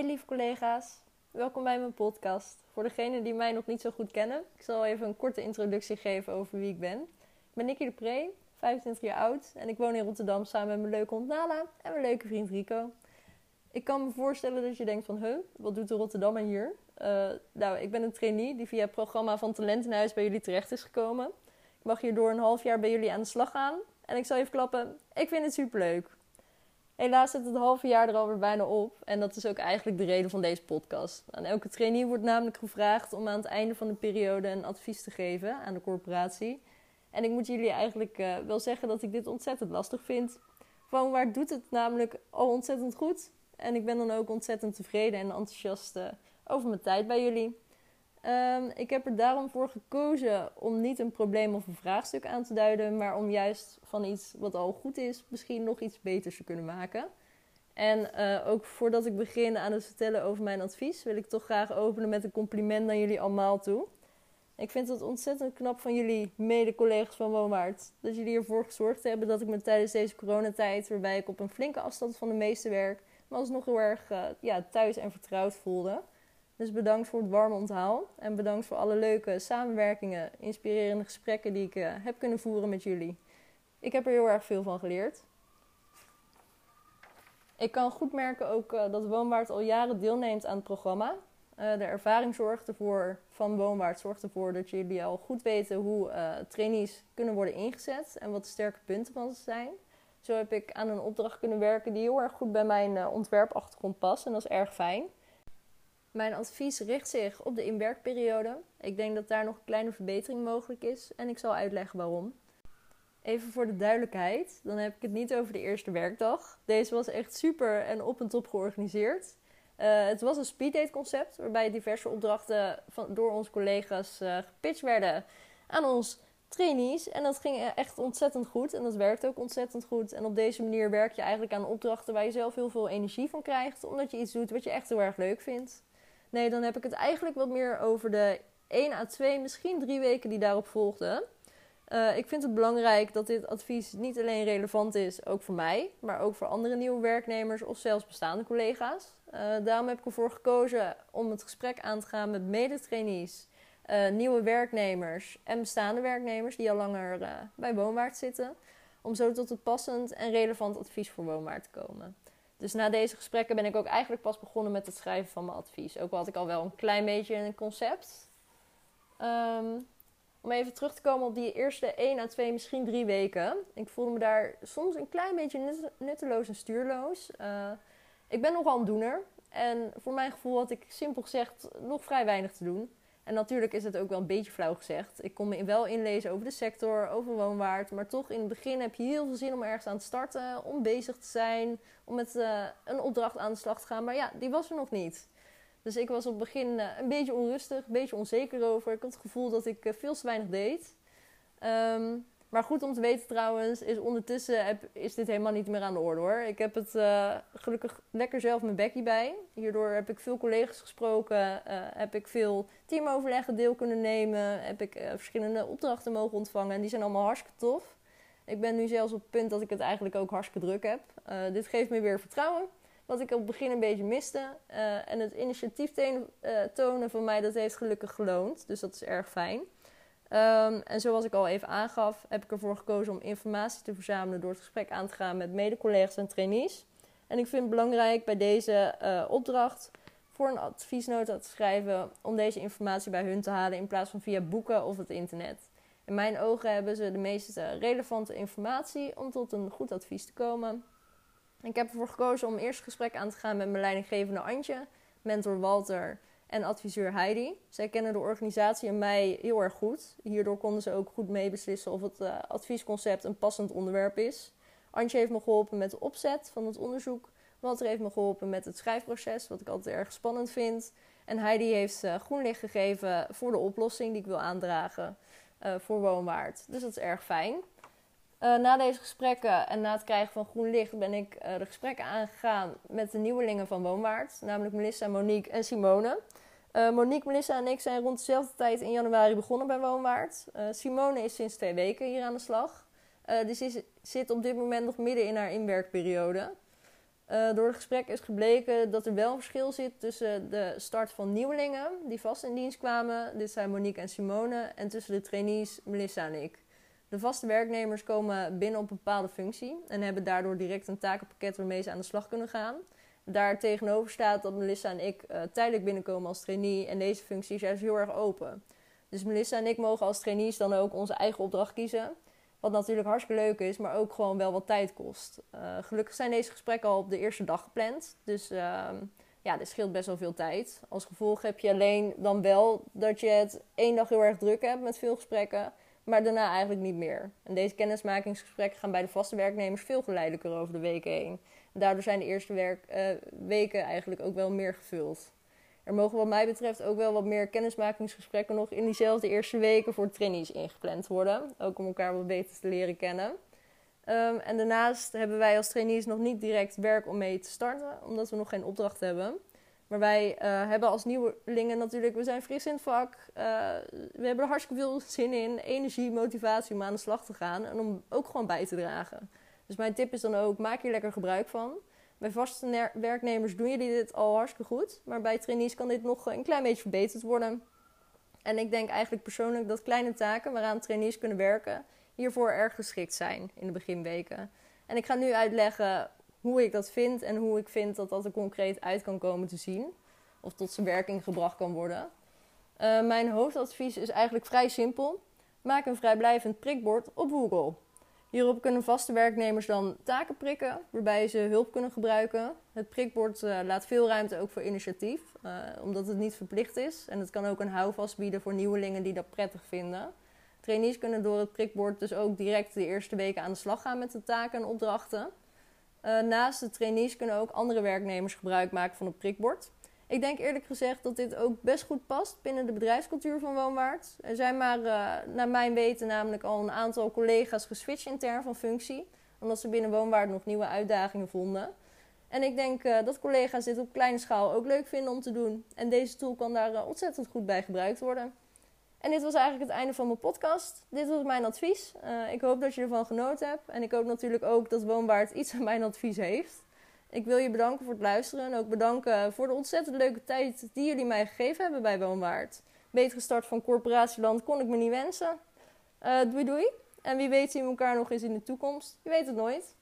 Hey lieve collega's, welkom bij mijn podcast. Voor degenen die mij nog niet zo goed kennen, ik zal even een korte introductie geven over wie ik ben. Ik ben Nicky de Pre, 25 jaar oud en ik woon in Rotterdam samen met mijn leuke hond Nala en mijn leuke vriend Rico. Ik kan me voorstellen dat je denkt van, huh, wat doet de Rotterdammer hier? Uh, nou, ik ben een trainee die via het programma van Talentenhuis bij jullie terecht is gekomen. Ik mag hier door een half jaar bij jullie aan de slag gaan. En ik zal even klappen, ik vind het superleuk. Helaas zit het halve jaar er alweer bijna op. En dat is ook eigenlijk de reden van deze podcast. Aan elke trainee wordt namelijk gevraagd om aan het einde van de periode een advies te geven aan de corporatie. En ik moet jullie eigenlijk uh, wel zeggen dat ik dit ontzettend lastig vind. waar doet het namelijk al ontzettend goed. En ik ben dan ook ontzettend tevreden en enthousiast uh, over mijn tijd bij jullie. Um, ik heb er daarom voor gekozen om niet een probleem of een vraagstuk aan te duiden, maar om juist van iets wat al goed is, misschien nog iets beters te kunnen maken. En uh, ook voordat ik begin aan het vertellen over mijn advies, wil ik toch graag openen met een compliment naar jullie allemaal toe. Ik vind het ontzettend knap van jullie mede-collega's van Woonwaard. Dat jullie ervoor gezorgd hebben dat ik me tijdens deze coronatijd, waarbij ik op een flinke afstand van de meeste werk, maar alsnog heel erg uh, ja, thuis en vertrouwd voelde. Dus bedankt voor het warme onthaal. En bedankt voor alle leuke samenwerkingen, inspirerende gesprekken die ik uh, heb kunnen voeren met jullie. Ik heb er heel erg veel van geleerd. Ik kan goed merken ook uh, dat Woonwaard al jaren deelneemt aan het programma. Uh, de ervaring zorgt ervoor, van Woonwaard zorgt ervoor dat jullie al goed weten hoe trainees kunnen worden ingezet en wat de sterke punten van ze zijn. Zo heb ik aan een opdracht kunnen werken die heel erg goed bij mijn ontwerpachtergrond past en dat is erg fijn. Mijn advies richt zich op de inwerkperiode. Ik denk dat daar nog een kleine verbetering mogelijk is en ik zal uitleggen waarom. Even voor de duidelijkheid, dan heb ik het niet over de eerste werkdag. Deze was echt super en op en top georganiseerd. Uh, het was een speeddate concept waarbij diverse opdrachten van, door onze collega's uh, gepitcht werden aan ons trainees. En dat ging echt ontzettend goed en dat werkt ook ontzettend goed. En op deze manier werk je eigenlijk aan opdrachten waar je zelf heel veel energie van krijgt, omdat je iets doet wat je echt heel erg leuk vindt. Nee, dan heb ik het eigenlijk wat meer over de 1 à 2, misschien 3 weken die daarop volgden. Uh, ik vind het belangrijk dat dit advies niet alleen relevant is, ook voor mij, maar ook voor andere nieuwe werknemers of zelfs bestaande collega's. Uh, daarom heb ik ervoor gekozen om het gesprek aan te gaan met medetrainees, uh, nieuwe werknemers en bestaande werknemers die al langer bij Woonwaard zitten. Om zo tot het passend en relevant advies voor Woonwaard te komen. Dus na deze gesprekken ben ik ook eigenlijk pas begonnen met het schrijven van mijn advies. Ook al had ik al wel een klein beetje een concept. Um, om even terug te komen op die eerste 1 à 2, misschien 3 weken. Ik voelde me daar soms een klein beetje nutteloos en stuurloos. Uh, ik ben nogal een doener. En voor mijn gevoel had ik simpel gezegd nog vrij weinig te doen. En natuurlijk is het ook wel een beetje flauw gezegd. Ik kon me wel inlezen over de sector, over woonwaard. Maar toch in het begin heb je heel veel zin om ergens aan te starten. Om bezig te zijn. Om met uh, een opdracht aan de slag te gaan. Maar ja, die was er nog niet. Dus ik was op het begin uh, een beetje onrustig. Een beetje onzeker over. Ik had het gevoel dat ik uh, veel te weinig deed. Um, maar goed om te weten trouwens, is ondertussen is dit helemaal niet meer aan de orde hoor. Ik heb het uh, gelukkig lekker zelf mijn bekkie bij. Hierdoor heb ik veel collega's gesproken, uh, heb ik veel teamoverleggen deel kunnen nemen, heb ik uh, verschillende opdrachten mogen ontvangen en die zijn allemaal hartstikke tof. Ik ben nu zelfs op het punt dat ik het eigenlijk ook hartstikke druk heb. dit geeft me weer vertrouwen, wat ik op het begin een beetje miste. en het initiatief tonen van mij, dat heeft gelukkig geloond, dus dat is erg fijn. Um, en zoals ik al even aangaf, heb ik ervoor gekozen om informatie te verzamelen door het gesprek aan te gaan met mede-collega's en trainees. En ik vind het belangrijk bij deze uh, opdracht voor een adviesnota te schrijven om deze informatie bij hun te halen in plaats van via boeken of het internet. In mijn ogen hebben ze de meest relevante informatie om tot een goed advies te komen. Ik heb ervoor gekozen om eerst gesprek aan te gaan met mijn leidinggevende Antje, mentor Walter en adviseur Heidi. Zij kennen de organisatie en mij heel erg goed. Hierdoor konden ze ook goed meebeslissen of het uh, adviesconcept een passend onderwerp is. Antje heeft me geholpen met de opzet van het onderzoek. Walter heeft me geholpen met het schrijfproces, wat ik altijd erg spannend vind. En Heidi heeft uh, groen licht gegeven voor de oplossing die ik wil aandragen uh, voor woonwaard. Dus dat is erg fijn. Na deze gesprekken en na het krijgen van groen licht ben ik de gesprekken aangegaan met de nieuwelingen van Woonwaard, namelijk Melissa, Monique en Simone. Uh, Monique, Melissa en ik zijn rond dezelfde tijd in januari begonnen bij Woonwaard. Simone is sinds twee weken hier aan de slag. Dus is, zit op dit moment nog midden in haar inwerkperiode. Door het gesprek is gebleken dat er wel een verschil zit tussen de start van nieuwelingen die vast in dienst kwamen, dit zijn Monique en Simone, en tussen de trainees Melissa en ik. De vaste werknemers komen binnen op een bepaalde functie en hebben daardoor direct een takenpakket waarmee ze aan de slag kunnen gaan. Daar tegenover staat dat Melissa en ik uh, tijdelijk binnenkomen als trainee en deze functie is juist heel erg open. Dus Melissa en ik mogen als trainees dan ook onze eigen opdracht kiezen. Wat natuurlijk hartstikke leuk is, maar ook gewoon wel wat tijd kost. Uh, gelukkig zijn deze gesprekken al op de eerste dag gepland. Dus uh, ja, dit scheelt best wel veel tijd. Als gevolg heb je alleen dan wel dat je het één dag heel erg druk hebt met veel gesprekken. Maar daarna eigenlijk niet meer. En deze kennismakingsgesprekken gaan bij de vaste werknemers veel geleidelijker over de weken heen. En daardoor zijn de eerste werk, uh, weken eigenlijk ook wel meer gevuld. Er mogen wat mij betreft ook wel wat meer kennismakingsgesprekken nog in diezelfde eerste weken voor trainees ingepland worden. Ook om elkaar wat beter te leren kennen. Um, en daarnaast hebben wij als trainees nog niet direct werk om mee te starten, omdat we nog geen opdracht hebben. Maar wij uh, hebben als nieuwelingen natuurlijk, we zijn fris in het vak. Uh, we hebben er hartstikke veel zin in, energie, motivatie om aan de slag te gaan en om ook gewoon bij te dragen. Dus mijn tip is dan ook, maak hier lekker gebruik van. Bij vaste werknemers doen jullie dit al hartstikke goed. Maar bij trainees kan dit nog een klein beetje verbeterd worden. En ik denk eigenlijk persoonlijk dat kleine taken waaraan trainees kunnen werken hiervoor erg geschikt zijn in de beginweken. En ik ga nu uitleggen hoe ik dat vind en hoe ik vind dat dat er concreet uit kan komen te zien. Of tot zijn werking gebracht kan worden. Uh, mijn hoofdadvies is eigenlijk vrij simpel. Maak een vrijblijvend prikbord op Google. Hierop kunnen vaste werknemers dan taken prikken, waarbij ze hulp kunnen gebruiken. Het prikbord uh, laat veel ruimte ook voor initiatief, uh, omdat het niet verplicht is. En het kan ook een houvast bieden voor nieuwelingen die dat prettig vinden. Trainees kunnen door het prikbord dus ook direct de eerste weken aan de slag gaan met de taken en opdrachten. Uh, naast de trainees kunnen ook andere werknemers gebruik maken van het prikbord. Ik denk eerlijk gezegd dat dit ook best goed past binnen de bedrijfscultuur van Woonwaard. Er zijn maar, uh, naar mijn weten, namelijk al een aantal collega's geswitcht intern van functie. Omdat ze binnen Woonwaard nog nieuwe uitdagingen vonden. En ik denk uh, dat collega's dit op kleine schaal ook leuk vinden om te doen. En deze tool kan daar ontzettend goed bij gebruikt worden. En dit was eigenlijk het einde van mijn podcast. Dit was mijn advies. ik hoop dat je ervan genoten hebt. En ik hoop natuurlijk ook dat Woonwaard iets aan mijn advies heeft. Ik wil je bedanken voor het luisteren en ook bedanken voor de ontzettend leuke tijd die jullie mij gegeven hebben bij Woonwaard. Betere start van Corporatieland kon ik me niet wensen. Uh, doei doei. En wie weet zien we elkaar nog eens in de toekomst. Je weet het nooit.